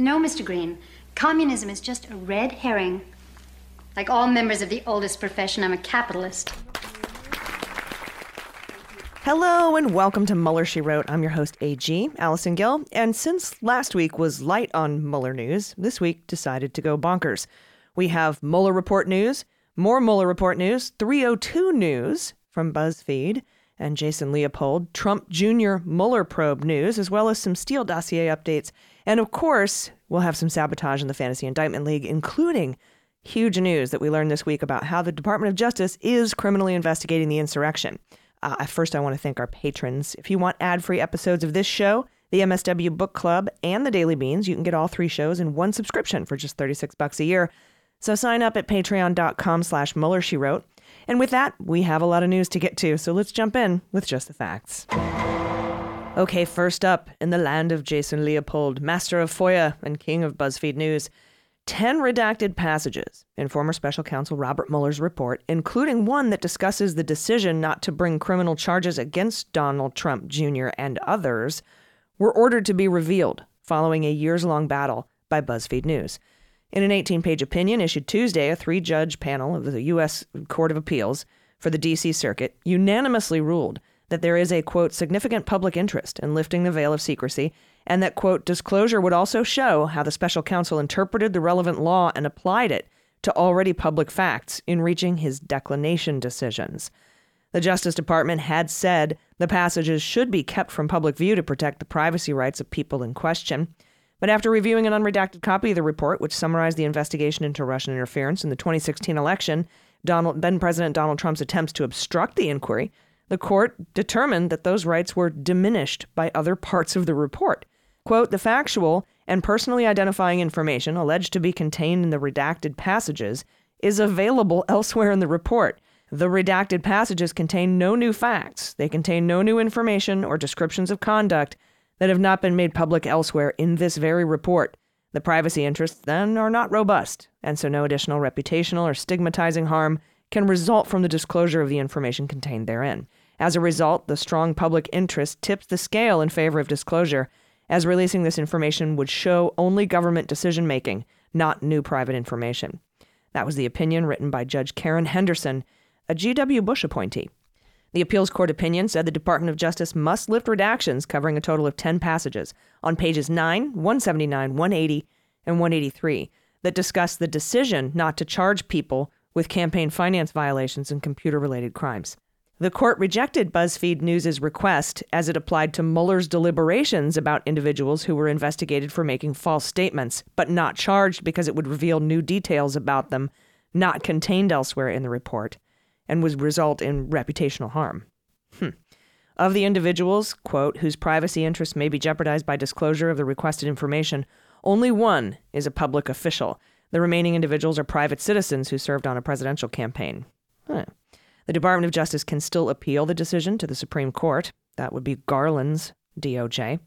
No, Mr. Green. Communism is just a red herring. Like all members of the oldest profession, I'm a capitalist. Hello and welcome to Mueller, She Wrote. I'm your host, AG, Allison Gill. And since last week was light on Mueller news, this week decided to go bonkers. We have Mueller Report news, more Mueller Report news, 302 news from BuzzFeed, and Jason Leopold, Trump Jr. Mueller probe news, as well as some Steele dossier updates. And of course, we'll have some sabotage in the Fantasy Indictment League, including huge news that we learned this week about how the Department of Justice is criminally investigating the insurrection. Uh, first, I want to thank our patrons. If you want ad free episodes of this show, the MSW Book Club, and the Daily Beans, you can get all three shows in one subscription for just 36 bucks a year. So sign up at patreon.com slash Mueller, she wrote. And with that, we have a lot of news to get to, so let's jump in with just the facts. Okay, first up, in the land of Jason Leopold, master of FOIA and king of BuzzFeed News, 10 redacted passages in former special counsel Robert Mueller's report, including one that discusses the decision not to bring criminal charges against Donald Trump Jr. and others, were ordered to be revealed following a years long battle by BuzzFeed News. In an 18 page opinion issued Tuesday, a three judge panel of the U.S. Court of Appeals for the D.C. Circuit unanimously ruled that there is a, quote, significant public interest in lifting the veil of secrecy, and that, quote, disclosure would also show how the special counsel interpreted the relevant law and applied it to already public facts in reaching his declination decisions. The Justice Department had said the passages should be kept from public view to protect the privacy rights of people in question. But after reviewing an unredacted copy of the report, which summarized the investigation into Russian interference in the 2016 election, Donald, then President Donald Trump's attempts to obstruct the inquiry, the court determined that those rights were diminished by other parts of the report. Quote, the factual and personally identifying information alleged to be contained in the redacted passages is available elsewhere in the report. The redacted passages contain no new facts. They contain no new information or descriptions of conduct that have not been made public elsewhere in this very report. The privacy interests, then, are not robust, and so no additional reputational or stigmatizing harm can result from the disclosure of the information contained therein. As a result, the strong public interest tips the scale in favor of disclosure, as releasing this information would show only government decision making, not new private information. That was the opinion written by Judge Karen Henderson, a G.W. Bush appointee. The appeals court opinion said the Department of Justice must lift redactions covering a total of 10 passages on pages 9, 179, 180, and 183 that discuss the decision not to charge people with campaign finance violations and computer related crimes. The court rejected BuzzFeed News' request as it applied to Mueller's deliberations about individuals who were investigated for making false statements, but not charged because it would reveal new details about them not contained elsewhere in the report and would result in reputational harm. Hmm. Of the individuals, quote, whose privacy interests may be jeopardized by disclosure of the requested information, only one is a public official. The remaining individuals are private citizens who served on a presidential campaign. Huh. The Department of Justice can still appeal the decision to the Supreme Court. That would be Garland's DOJ.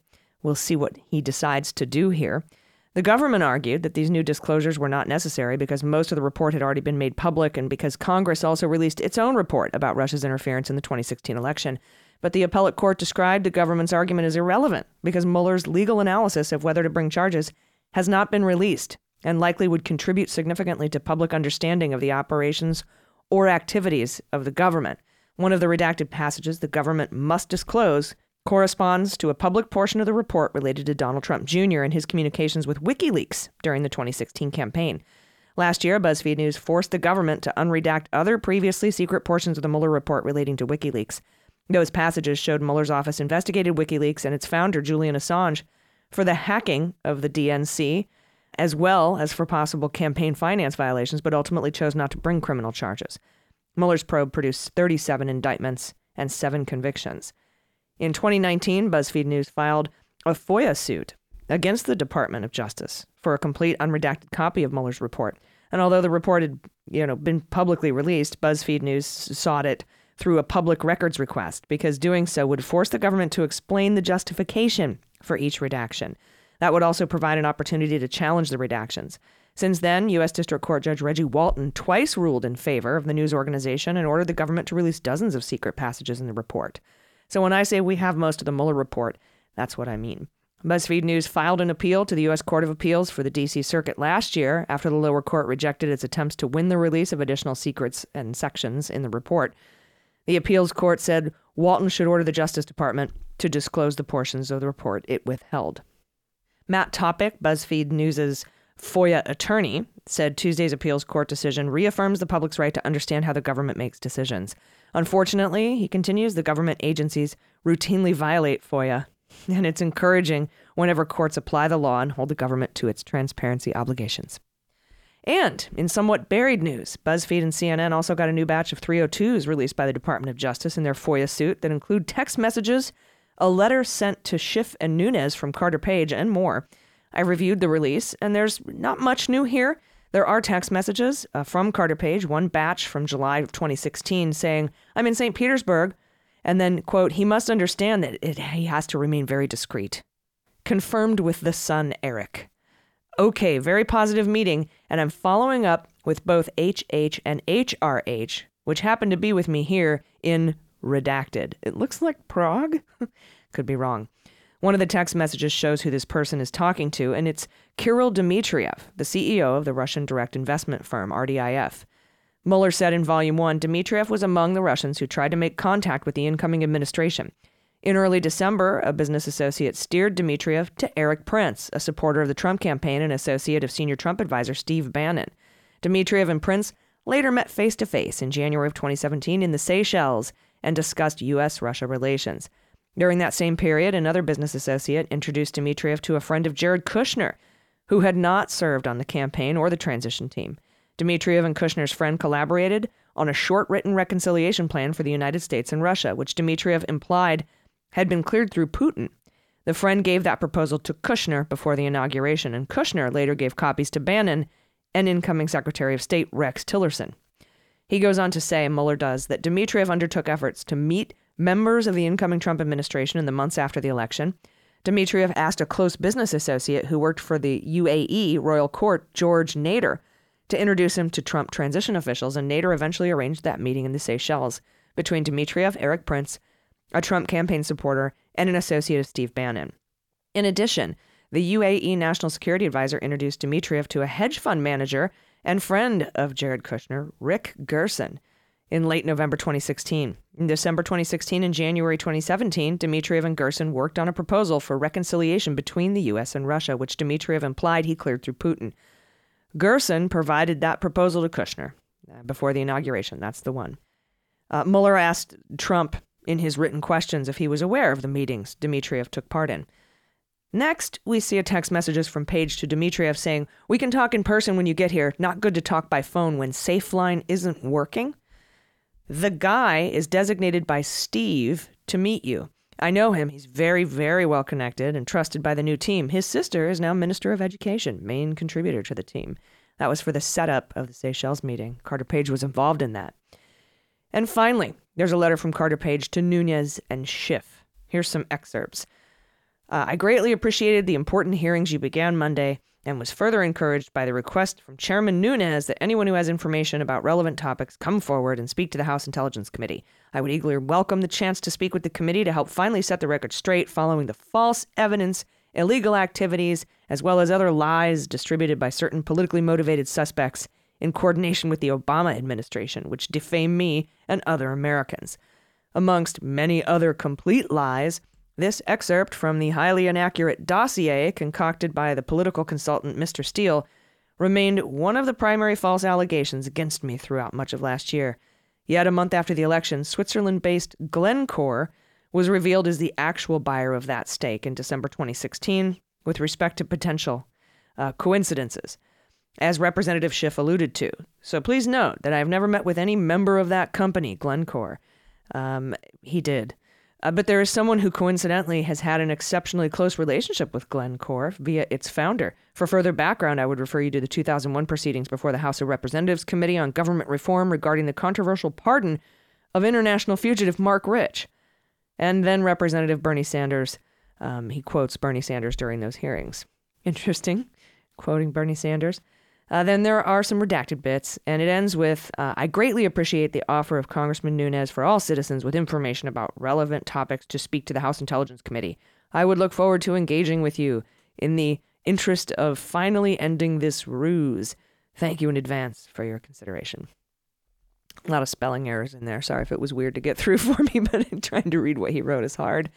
We'll see what he decides to do here. The government argued that these new disclosures were not necessary because most of the report had already been made public and because Congress also released its own report about Russia's interference in the 2016 election. But the appellate court described the government's argument as irrelevant because Mueller's legal analysis of whether to bring charges has not been released and likely would contribute significantly to public understanding of the operations or activities of the government. One of the redacted passages the government must disclose corresponds to a public portion of the report related to Donald Trump Jr. and his communications with WikiLeaks during the 2016 campaign. Last year, BuzzFeed News forced the government to unredact other previously secret portions of the Mueller report relating to WikiLeaks. Those passages showed Mueller's office investigated WikiLeaks and its founder, Julian Assange, for the hacking of the DNC, as well as for possible campaign finance violations, but ultimately chose not to bring criminal charges. Mueller's probe produced 37 indictments and seven convictions. In 2019, BuzzFeed News filed a FOIA suit against the Department of Justice for a complete unredacted copy of Mueller's report. And although the report had, you know, been publicly released, BuzzFeed News sought it through a public records request because doing so would force the government to explain the justification for each redaction. That would also provide an opportunity to challenge the redactions. Since then, U.S. District Court Judge Reggie Walton twice ruled in favor of the news organization and ordered the government to release dozens of secret passages in the report. So when I say we have most of the Mueller report, that's what I mean. BuzzFeed News filed an appeal to the U.S. Court of Appeals for the D.C. Circuit last year after the lower court rejected its attempts to win the release of additional secrets and sections in the report. The appeals court said Walton should order the Justice Department to disclose the portions of the report it withheld. Matt Topic, BuzzFeed News' FOIA attorney, said Tuesday's appeals court decision reaffirms the public's right to understand how the government makes decisions. Unfortunately, he continues, the government agencies routinely violate FOIA, and it's encouraging whenever courts apply the law and hold the government to its transparency obligations. And in somewhat buried news, BuzzFeed and CNN also got a new batch of 302s released by the Department of Justice in their FOIA suit that include text messages, a letter sent to Schiff and Nunes from Carter Page, and more. I reviewed the release, and there's not much new here. There are text messages uh, from Carter Page, one batch from July of 2016, saying, I'm in St. Petersburg. And then, quote, he must understand that it, he has to remain very discreet. Confirmed with the son, Eric. Okay, very positive meeting, and I'm following up with both HH and HRH, which happen to be with me here in redacted. It looks like Prague? Could be wrong. One of the text messages shows who this person is talking to, and it's Kirill Dmitriev, the CEO of the Russian direct investment firm RDIF. Mueller said in Volume 1 Dmitriev was among the Russians who tried to make contact with the incoming administration. In early December, a business associate steered Dmitriev to Erik Prince, a supporter of the Trump campaign and associate of senior Trump advisor Steve Bannon. Dmitriev and Prince later met face to face in January of 2017 in the Seychelles and discussed U.S. Russia relations. During that same period, another business associate introduced Dmitriev to a friend of Jared Kushner, who had not served on the campaign or the transition team. Dmitriev and Kushner's friend collaborated on a short written reconciliation plan for the United States and Russia, which Dmitriev implied had been cleared through Putin. The friend gave that proposal to Kushner before the inauguration, and Kushner later gave copies to Bannon and incoming Secretary of State Rex Tillerson. He goes on to say, Mueller does, that Dmitriev undertook efforts to meet members of the incoming Trump administration in the months after the election. Dmitriev asked a close business associate who worked for the UAE royal court, George Nader, to introduce him to Trump transition officials, and Nader eventually arranged that meeting in the Seychelles between Dmitriev, Erik Prince, a Trump campaign supporter, and an associate of Steve Bannon. In addition, the UAE National Security Advisor introduced Dmitriev to a hedge fund manager and friend of Jared Kushner, Rick Gerson, in late November 2016. In December 2016 and January 2017, Dmitriev and Gerson worked on a proposal for reconciliation between the U.S. and Russia, which Dmitriev implied he cleared through Putin. Gerson provided that proposal to Kushner uh, before the inauguration. That's the one. Uh, Mueller asked Trump in his written questions if he was aware of the meetings Dmitriev took part in. Next, we see a text messages from Page to Dmitriev saying, We can talk in person when you get here. Not good to talk by phone when SafeLine isn't working. The guy is designated by Steve to meet you. I know him. He's very, very well connected and trusted by the new team. His sister is now Minister of Education, main contributor to the team. That was for the setup of the Seychelles meeting. Carter Page was involved in that. And finally, there's a letter from Carter Page to Nunes and Schiff. Here's some excerpts. Uh, I greatly appreciated the important hearings you began Monday and was further encouraged by the request from Chairman Nunes that anyone who has information about relevant topics come forward and speak to the House Intelligence Committee. I would eagerly welcome the chance to speak with the committee to help finally set the record straight following the false evidence, illegal activities, as well as other lies distributed by certain politically motivated suspects in coordination with the Obama administration, which defame me and other Americans. Amongst many other complete lies, this excerpt from the highly inaccurate dossier concocted by the political consultant Mr. Steele remained one of the primary false allegations against me throughout much of last year. Yet a month after the election, Switzerland based Glencore was revealed as the actual buyer of that stake in December 2016 with respect to potential uh, coincidences, as Representative Schiff alluded to. So please note that I have never met with any member of that company, Glencore. Um, he did. Uh, but there is someone who coincidentally has had an exceptionally close relationship with Glencore via its founder. For further background, I would refer you to the 2001 proceedings before the House of Representatives Committee on Government Reform regarding the controversial pardon of international fugitive Marc Rich. And then Representative Bernie Sanders. Um, he quotes Bernie Sanders during those hearings. Interesting, quoting Bernie Sanders. Uh, then there are some redacted bits, and it ends with uh, I greatly appreciate the offer of Congressman Nunes for all citizens with information about relevant topics to speak to the House Intelligence Committee. I would look forward to engaging with you in the interest of finally ending this ruse. Thank you in advance for your consideration. A lot of spelling errors in there. Sorry if it was weird to get through for me, but trying to read what he wrote is hard.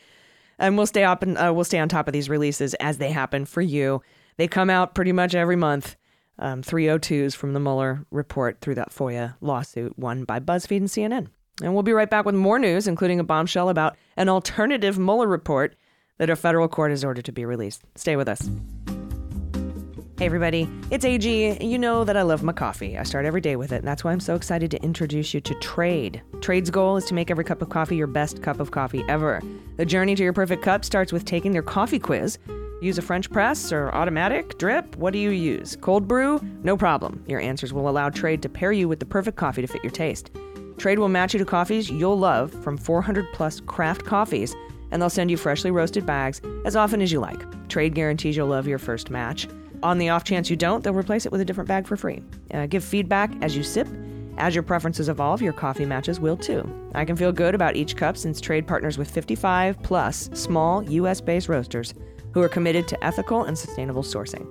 And we'll stay up and uh, we'll stay on top of these releases as they happen for you. They come out pretty much every month um, 302s from the Mueller report through that FOIA lawsuit won by BuzzFeed and CNN. And we'll be right back with more news, including a bombshell about an alternative Mueller report that a federal court has ordered to be released. Stay with us. Hey, everybody, it's AG. You know that I love my coffee. I start every day with it, and that's why I'm so excited to introduce you to Trade. Trade's goal is to make every cup of coffee your best cup of coffee ever. The journey to your perfect cup starts with taking their coffee quiz Use a French press or automatic drip? What do you use? Cold brew? No problem. Your answers will allow Trade to pair you with the perfect coffee to fit your taste. Trade will match you to coffees you'll love from 400 plus craft coffees, and they'll send you freshly roasted bags as often as you like. Trade guarantees you'll love your first match. On the off chance you don't, they'll replace it with a different bag for free. Uh, give feedback as you sip. As your preferences evolve, your coffee matches will too. I can feel good about each cup since Trade partners with 55 plus small US based roasters who are committed to ethical and sustainable sourcing.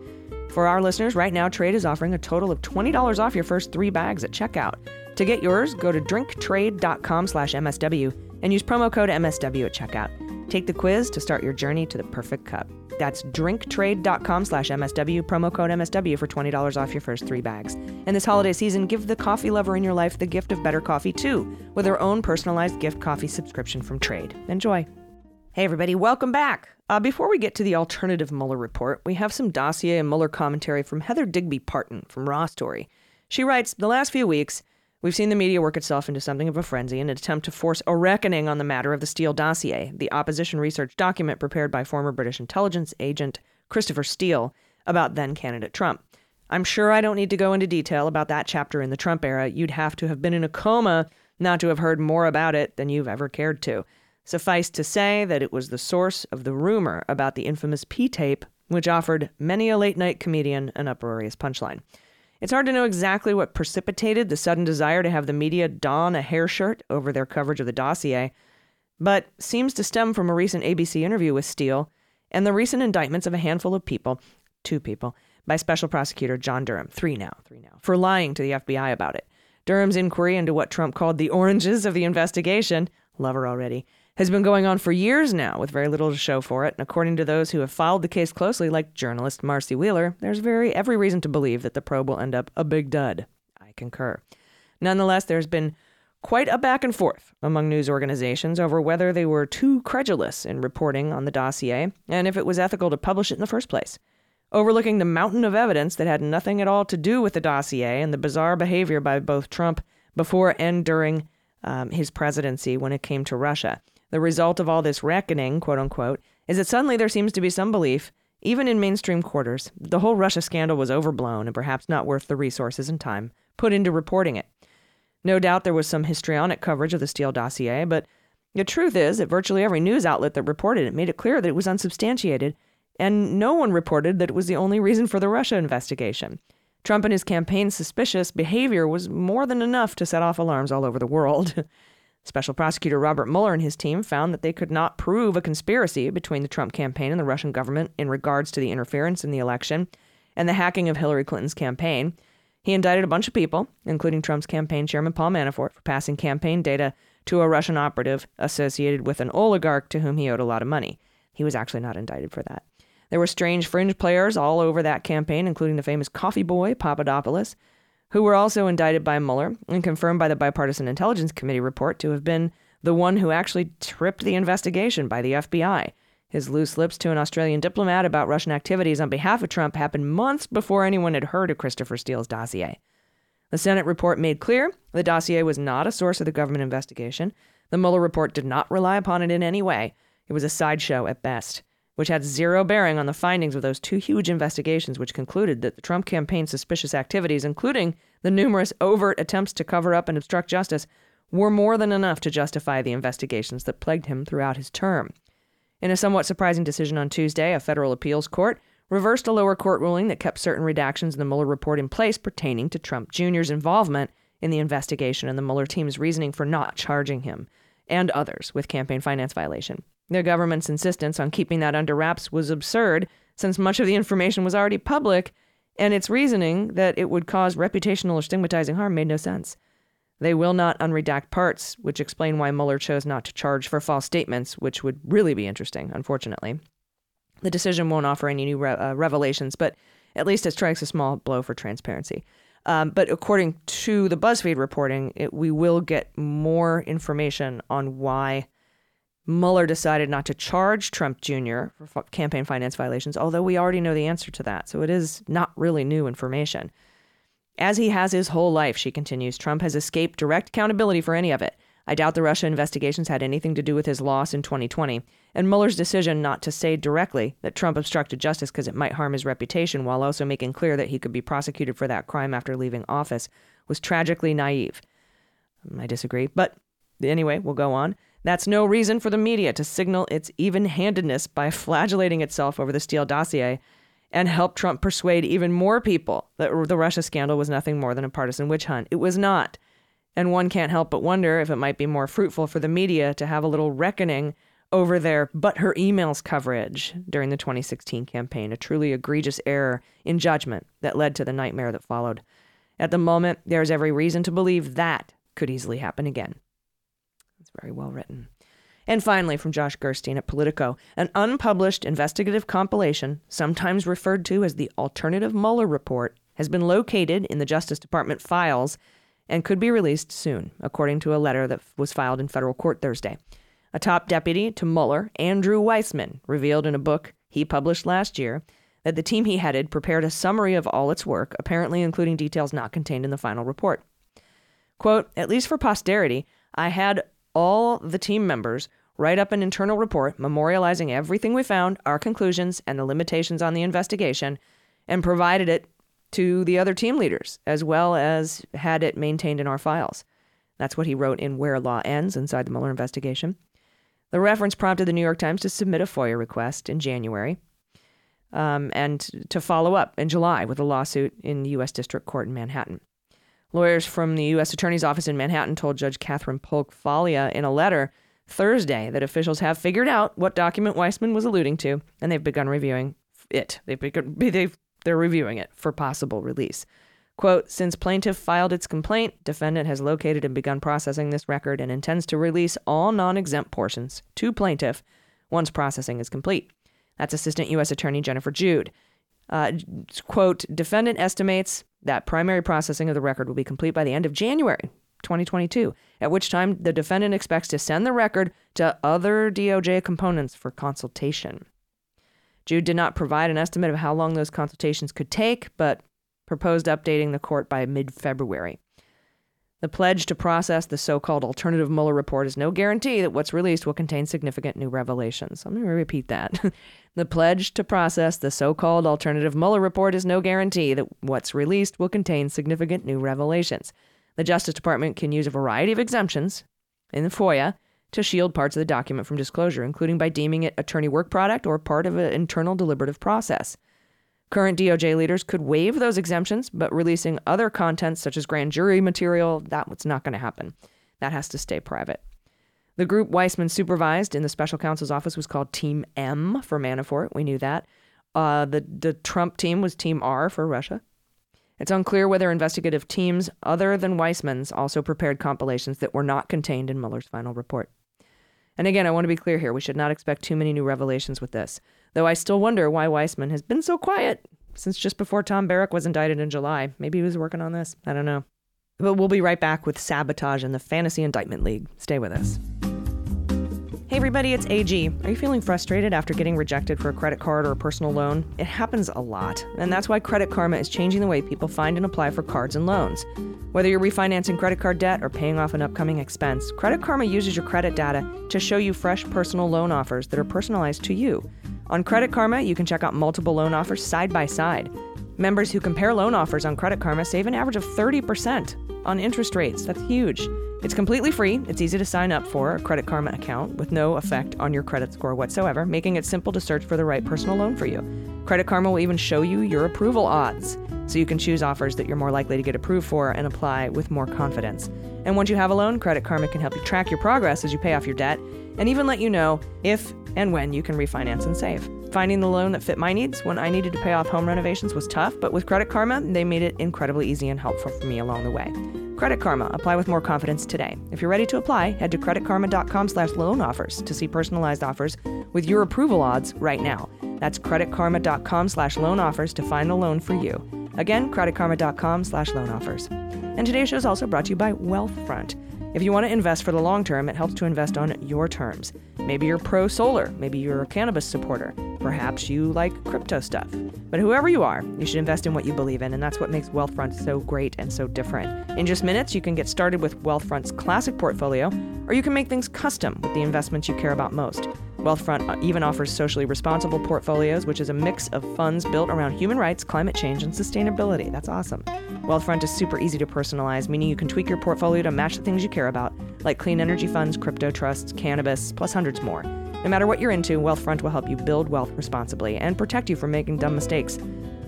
For our listeners, right now, Trade is offering a total of $20 off your first three bags at checkout. To get yours, go to drinktrade.com slash MSW and use promo code MSW at checkout. Take the quiz to start your journey to the perfect cup. That's drinktrade.com slash MSW, promo code MSW for $20 off your first three bags. And this holiday season, give the coffee lover in your life the gift of better coffee too, with their own personalized gift coffee subscription from Trade. Enjoy. Hey, everybody, welcome back. Uh, before we get to the alternative Mueller report, we have some dossier and Mueller commentary from Heather Digby Parton from Raw Story. She writes The last few weeks, we've seen the media work itself into something of a frenzy in an attempt to force a reckoning on the matter of the Steele dossier, the opposition research document prepared by former British intelligence agent Christopher Steele about then candidate Trump. I'm sure I don't need to go into detail about that chapter in the Trump era. You'd have to have been in a coma not to have heard more about it than you've ever cared to. Suffice to say that it was the source of the rumor about the infamous P tape, which offered many a late night comedian an uproarious punchline. It's hard to know exactly what precipitated the sudden desire to have the media don a hair shirt over their coverage of the dossier, but seems to stem from a recent ABC interview with Steele and the recent indictments of a handful of people, two people, by Special Prosecutor John Durham, three now, three now, for lying to the FBI about it. Durham's inquiry into what Trump called the oranges of the investigation, lover already, has been going on for years now with very little to show for it. And according to those who have followed the case closely, like journalist Marcy Wheeler, there's very every reason to believe that the probe will end up a big dud. I concur. Nonetheless, there's been quite a back and forth among news organizations over whether they were too credulous in reporting on the dossier and if it was ethical to publish it in the first place. Overlooking the mountain of evidence that had nothing at all to do with the dossier and the bizarre behavior by both Trump before and during um, his presidency when it came to Russia. The result of all this reckoning, quote unquote, is that suddenly there seems to be some belief, even in mainstream quarters, the whole Russia scandal was overblown and perhaps not worth the resources and time put into reporting it. No doubt there was some histrionic coverage of the Steele dossier, but the truth is that virtually every news outlet that reported it made it clear that it was unsubstantiated, and no one reported that it was the only reason for the Russia investigation. Trump and his campaign's suspicious behavior was more than enough to set off alarms all over the world. Special prosecutor Robert Mueller and his team found that they could not prove a conspiracy between the Trump campaign and the Russian government in regards to the interference in the election and the hacking of Hillary Clinton's campaign. He indicted a bunch of people, including Trump's campaign chairman Paul Manafort, for passing campaign data to a Russian operative associated with an oligarch to whom he owed a lot of money. He was actually not indicted for that. There were strange fringe players all over that campaign, including the famous coffee boy, Papadopoulos, who were also indicted by Mueller and confirmed by the Bipartisan Intelligence Committee report to have been the one who actually tripped the investigation by the FBI. His loose lips to an Australian diplomat about Russian activities on behalf of Trump happened months before anyone had heard of Christopher Steele's dossier. The Senate report made clear the dossier was not a source of the government investigation. The Mueller report did not rely upon it in any way. It was a sideshow at best which had zero bearing on the findings of those two huge investigations, which concluded that the Trump campaign's suspicious activities, including the numerous overt attempts to cover up and obstruct justice, were more than enough to justify the investigations that plagued him throughout his term. In a somewhat surprising decision on Tuesday, a federal appeals court reversed a lower court ruling that kept certain redactions in the Mueller report in place pertaining to Trump Jr.'s involvement in the investigation and the Mueller team's reasoning for not charging him and others with campaign finance violation. The government's insistence on keeping that under wraps was absurd, since much of the information was already public, and its reasoning that it would cause reputational or stigmatizing harm made no sense. They will not unredact parts, which explain why Mueller chose not to charge for false statements, which would really be interesting, unfortunately. The decision won't offer any new re- uh, revelations, but at least it strikes a small blow for transparency. Um, but according to the BuzzFeed reporting, it, we will get more information on why Mueller decided not to charge Trump Jr. for campaign finance violations, although we already know the answer to that, so it is not really new information. As he has his whole life, she continues, Trump has escaped direct accountability for any of it. I doubt the Russia investigations had anything to do with his loss in 2020, and Mueller's decision not to say directly that Trump obstructed justice because it might harm his reputation while also making clear that he could be prosecuted for that crime after leaving office was tragically naive. Mm, I disagree, but anyway, we'll go on. That's no reason for the media to signal its even handedness by flagellating itself over the Steele dossier and help Trump persuade even more people that the Russia scandal was nothing more than a partisan witch hunt. It was not. And one can't help but wonder if it might be more fruitful for the media to have a little reckoning over their but her emails coverage during the 2016 campaign, a truly egregious error in judgment that led to the nightmare that followed. At the moment, there's every reason to believe that could easily happen again. Very well written. And finally, from Josh Gerstein at Politico, an unpublished investigative compilation, sometimes referred to as the Alternative Mueller Report, has been located in the Justice Department files and could be released soon, according to a letter that was filed in federal court Thursday. A top deputy to Mueller, Andrew Weissmann, revealed in a book he published last year that the team he headed prepared a summary of all its work, apparently including details not contained in the final report. Quote, at least for posterity, I had all the team members write up an internal report memorializing everything we found, our conclusions, and the limitations on the investigation, and provided it to the other team leaders, as well as had it maintained in our files. That's what he wrote in Where Law Ends inside the Mueller investigation. The reference prompted the New York Times to submit a FOIA request in January um, and to follow up in July with a lawsuit in the U.S. District Court in Manhattan. Lawyers from the U.S. Attorney's Office in Manhattan told Judge Katherine Polk Failla in a letter Thursday that officials have figured out what document Weissmann was alluding to, and they've begun reviewing it. They've begun, they've, they're reviewing it for possible release. Quote, since plaintiff filed its complaint, defendant has located and begun processing this record and intends to release all non-exempt portions to plaintiff once processing is complete. That's Assistant U.S. Attorney Jennifer Jude. Uh, quote, defendant estimates that primary processing of the record will be complete by the end of January 2022, at which time the defendant expects to send the record to other DOJ components for consultation. Jude did not provide an estimate of how long those consultations could take, but proposed updating the court by mid February. The pledge to process the so called alternative Mueller report is no guarantee that what's released will contain significant new revelations. I'm going to repeat that. the pledge to process the so called alternative Mueller report is no guarantee that what's released will contain significant new revelations. The Justice Department can use a variety of exemptions in the FOIA to shield parts of the document from disclosure, including by deeming it attorney work product or part of an internal deliberative process. Current DOJ leaders could waive those exemptions, but releasing other contents such as grand jury material, that's not going to happen. That has to stay private. The group Weissmann supervised in the special counsel's office was called Team M for Manafort. We knew that. Uh, the, the Trump team was Team R for Russia. It's unclear whether investigative teams other than Weissmann's also prepared compilations that were not contained in Mueller's final report. And again, I want to be clear here we should not expect too many new revelations with this, though I still wonder why Weissmann has been so quiet since just before Tom Barrack was indicted in July. Maybe he was working on this. I don't know. But we'll be right back with sabotage in the Fantasy Indictment League. Stay with us. Hey everybody, it's AG. Are you feeling frustrated after getting rejected for a credit card or a personal loan? It happens a lot, and that's why Credit Karma is changing the way people find and apply for cards and loans. Whether you're refinancing credit card debt or paying off an upcoming expense, Credit Karma uses your credit data to show you fresh personal loan offers that are personalized to you. On Credit Karma, you can check out multiple loan offers side by side. Members who compare loan offers on Credit Karma save an average of 30% on interest rates. That's huge. It's completely free. It's easy to sign up for a Credit Karma account with no effect on your credit score whatsoever, making it simple to search for the right personal loan for you. Credit Karma will even show you your approval odds, so you can choose offers that you're more likely to get approved for and apply with more confidence. And once you have a loan, Credit Karma can help you track your progress as you pay off your debt and even let you know if and when you can refinance and save. Finding the loan that fit my needs when I needed to pay off home renovations was tough, but with Credit Karma, they made it incredibly easy and helpful for me along the way. Credit Karma. Apply with more confidence today. If you're ready to apply, head to creditkarma.com slash loan offers to see personalized offers with your approval odds right now. That's creditkarma.com slash loan offers to find the loan for you. Again, creditkarma.com slash loan offers. And today's show is also brought to you by Wealthfront. If you want to invest for the long term, it helps to invest on your terms. Maybe you're pro solar, maybe you're a cannabis supporter, perhaps you like crypto stuff. But whoever you are, you should invest in what you believe in, and that's what makes Wealthfront so great and so different. In just minutes, you can get started with Wealthfront's classic portfolio, or you can make things custom with the investments you care about most. Wealthfront even offers socially responsible portfolios, which is a mix of funds built around human rights, climate change, and sustainability. That's awesome. Wealthfront is super easy to personalize, meaning you can tweak your portfolio to match the things you care about, like clean energy funds, crypto trusts, cannabis, plus hundreds more. No matter what you're into, Wealthfront will help you build wealth responsibly and protect you from making dumb mistakes.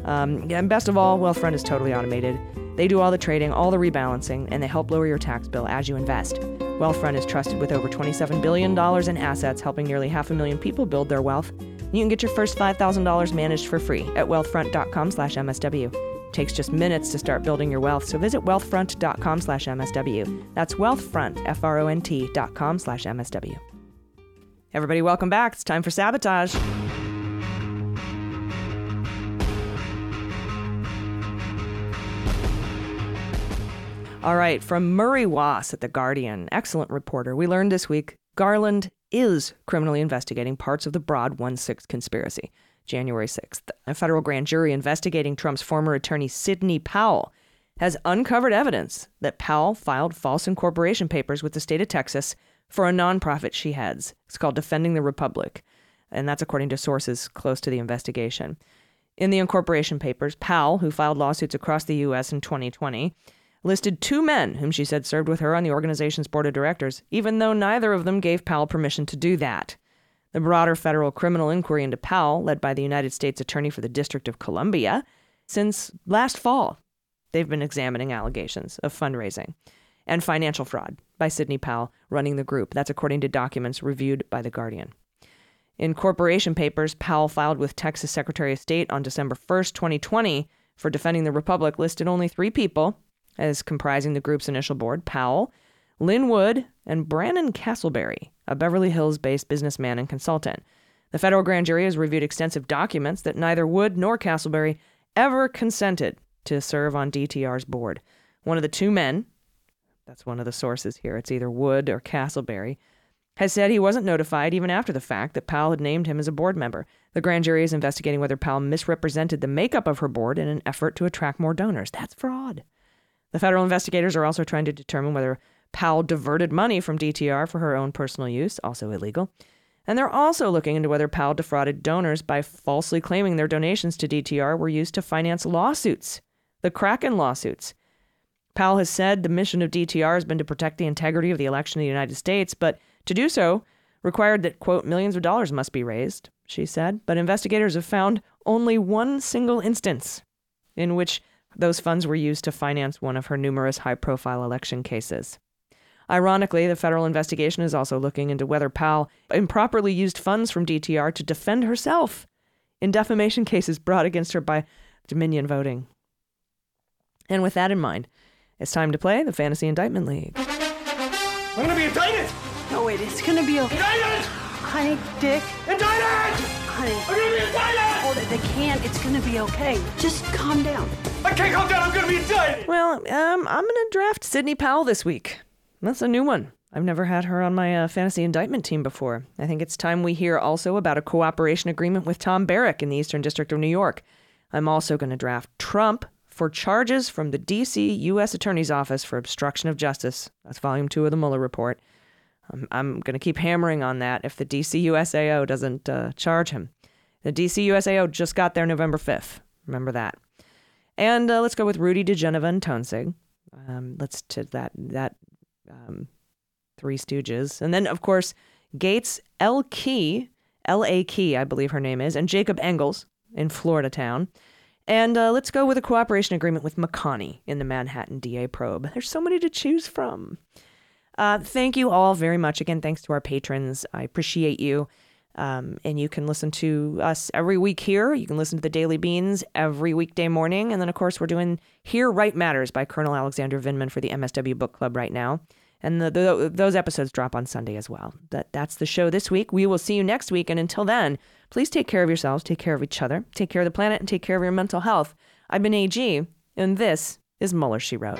Um, and best of all, Wealthfront is totally automated. They do all the trading, all the rebalancing, and they help lower your tax bill as you invest. Wealthfront is trusted with over $27 billion in assets, helping nearly half a million people build their wealth. You can get your first $5,000 managed for free at wealthfront.com slash MSW. Takes just minutes to start building your wealth, so visit wealthfront.com slash MSW. That's wealthfront, F-R-O-N-T dot com slash MSW. Everybody, welcome back. It's time for Sabotage. All right, from Murray Waas at The Guardian, excellent reporter, we learned this week Garland is criminally investigating parts of the Broad 1 6 conspiracy. January 6th, a federal grand jury investigating Trump's former attorney Sidney Powell has uncovered evidence that Powell filed false incorporation papers with the state of Texas for a nonprofit she heads. It's called Defending the Republic, and that's according to sources close to the investigation. In the incorporation papers, Powell, who filed lawsuits across the U.S. in 2020, listed two men whom she said served with her on the organization's board of directors, even though neither of them gave Powell permission to do that. The broader federal criminal inquiry into Powell, led by the United States Attorney for the District of Columbia, since last fall, they've been examining allegations of fundraising and financial fraud by Sidney Powell running the group. That's according to documents reviewed by The Guardian. In corporation papers, Powell filed with Texas Secretary of State on December 1st, 2020, for defending the Republic, listed only three people as comprising the group's initial board Powell, Lin Wood, and Brannon Castleberry, a Beverly Hills based businessman and consultant. The federal grand jury has reviewed extensive documents that neither Wood nor Castleberry ever consented to serve on DTR's board. One of the two men, that's one of the sources here, it's either Wood or Castleberry, has said he wasn't notified even after the fact that Powell had named him as a board member. The grand jury is investigating whether Powell misrepresented the makeup of her board in an effort to attract more donors. That's fraud. The federal investigators are also trying to determine whether Powell diverted money from DTR for her own personal use, also illegal. And they're also looking into whether Powell defrauded donors by falsely claiming their donations to DTR were used to finance lawsuits, the Kraken lawsuits. Powell has said the mission of DTR has been to protect the integrity of the election of the United States, but to do so required that, quote, millions of dollars must be raised, she said. But investigators have found only one single instance in which those funds were used to finance one of her numerous high profile election cases. Ironically, the federal investigation is also looking into whether Powell improperly used funds from DTR to defend herself in defamation cases brought against her by Dominion Voting. And with that in mind, it's time to play the Fantasy Indictment League. I'm gonna be indicted! No, wait, it's gonna be okay. Indicted! Honey, Dick. Indicted! Honey. I'm gonna be indicted! Hold it, they can't. It's gonna be okay. Just calm down. I can't calm down. I'm gonna be indicted! Well, um, I'm gonna draft Sidney Powell this week. That's a new one. I've never had her on my uh, fantasy indictment team before. I think it's time we hear also about a cooperation agreement with Tom Barrack in the Eastern District of New York. I'm also going to draft Trump for charges from the D.C. U.S. Attorney's Office for obstruction of justice. That's volume two of the Mueller report. I'm, I'm going to keep hammering on that if the D.C. USAO doesn't uh, charge him. The D.C. USAO just got there November 5th. Remember that. And uh, let's go with Rudy diGenova and Toensing. Um, let's to that that um, Three Stooges, and then of course Gates L Key, L A Key, I believe her name is, and Jacob Engels in Florida Town. And uh, let's go with a cooperation agreement with McConney in the Manhattan DA probe. There's so many to choose from. Uh, thank you all very much. Again, thanks to our patrons. I appreciate you. Um, and you can listen to us every week here. You can listen to the Daily Beans every weekday morning. And then, of course, we're doing Here Right Matters by Colonel Alexander Vindman for the MSW Book Club right now. And the, the, those episodes drop on Sunday as well. That, that's the show this week. We will see you next week. And until then, please take care of yourselves, take care of each other, take care of the planet, and take care of your mental health. I've been AG, and this is Mueller, She Wrote.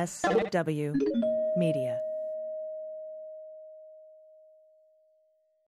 MSW Media.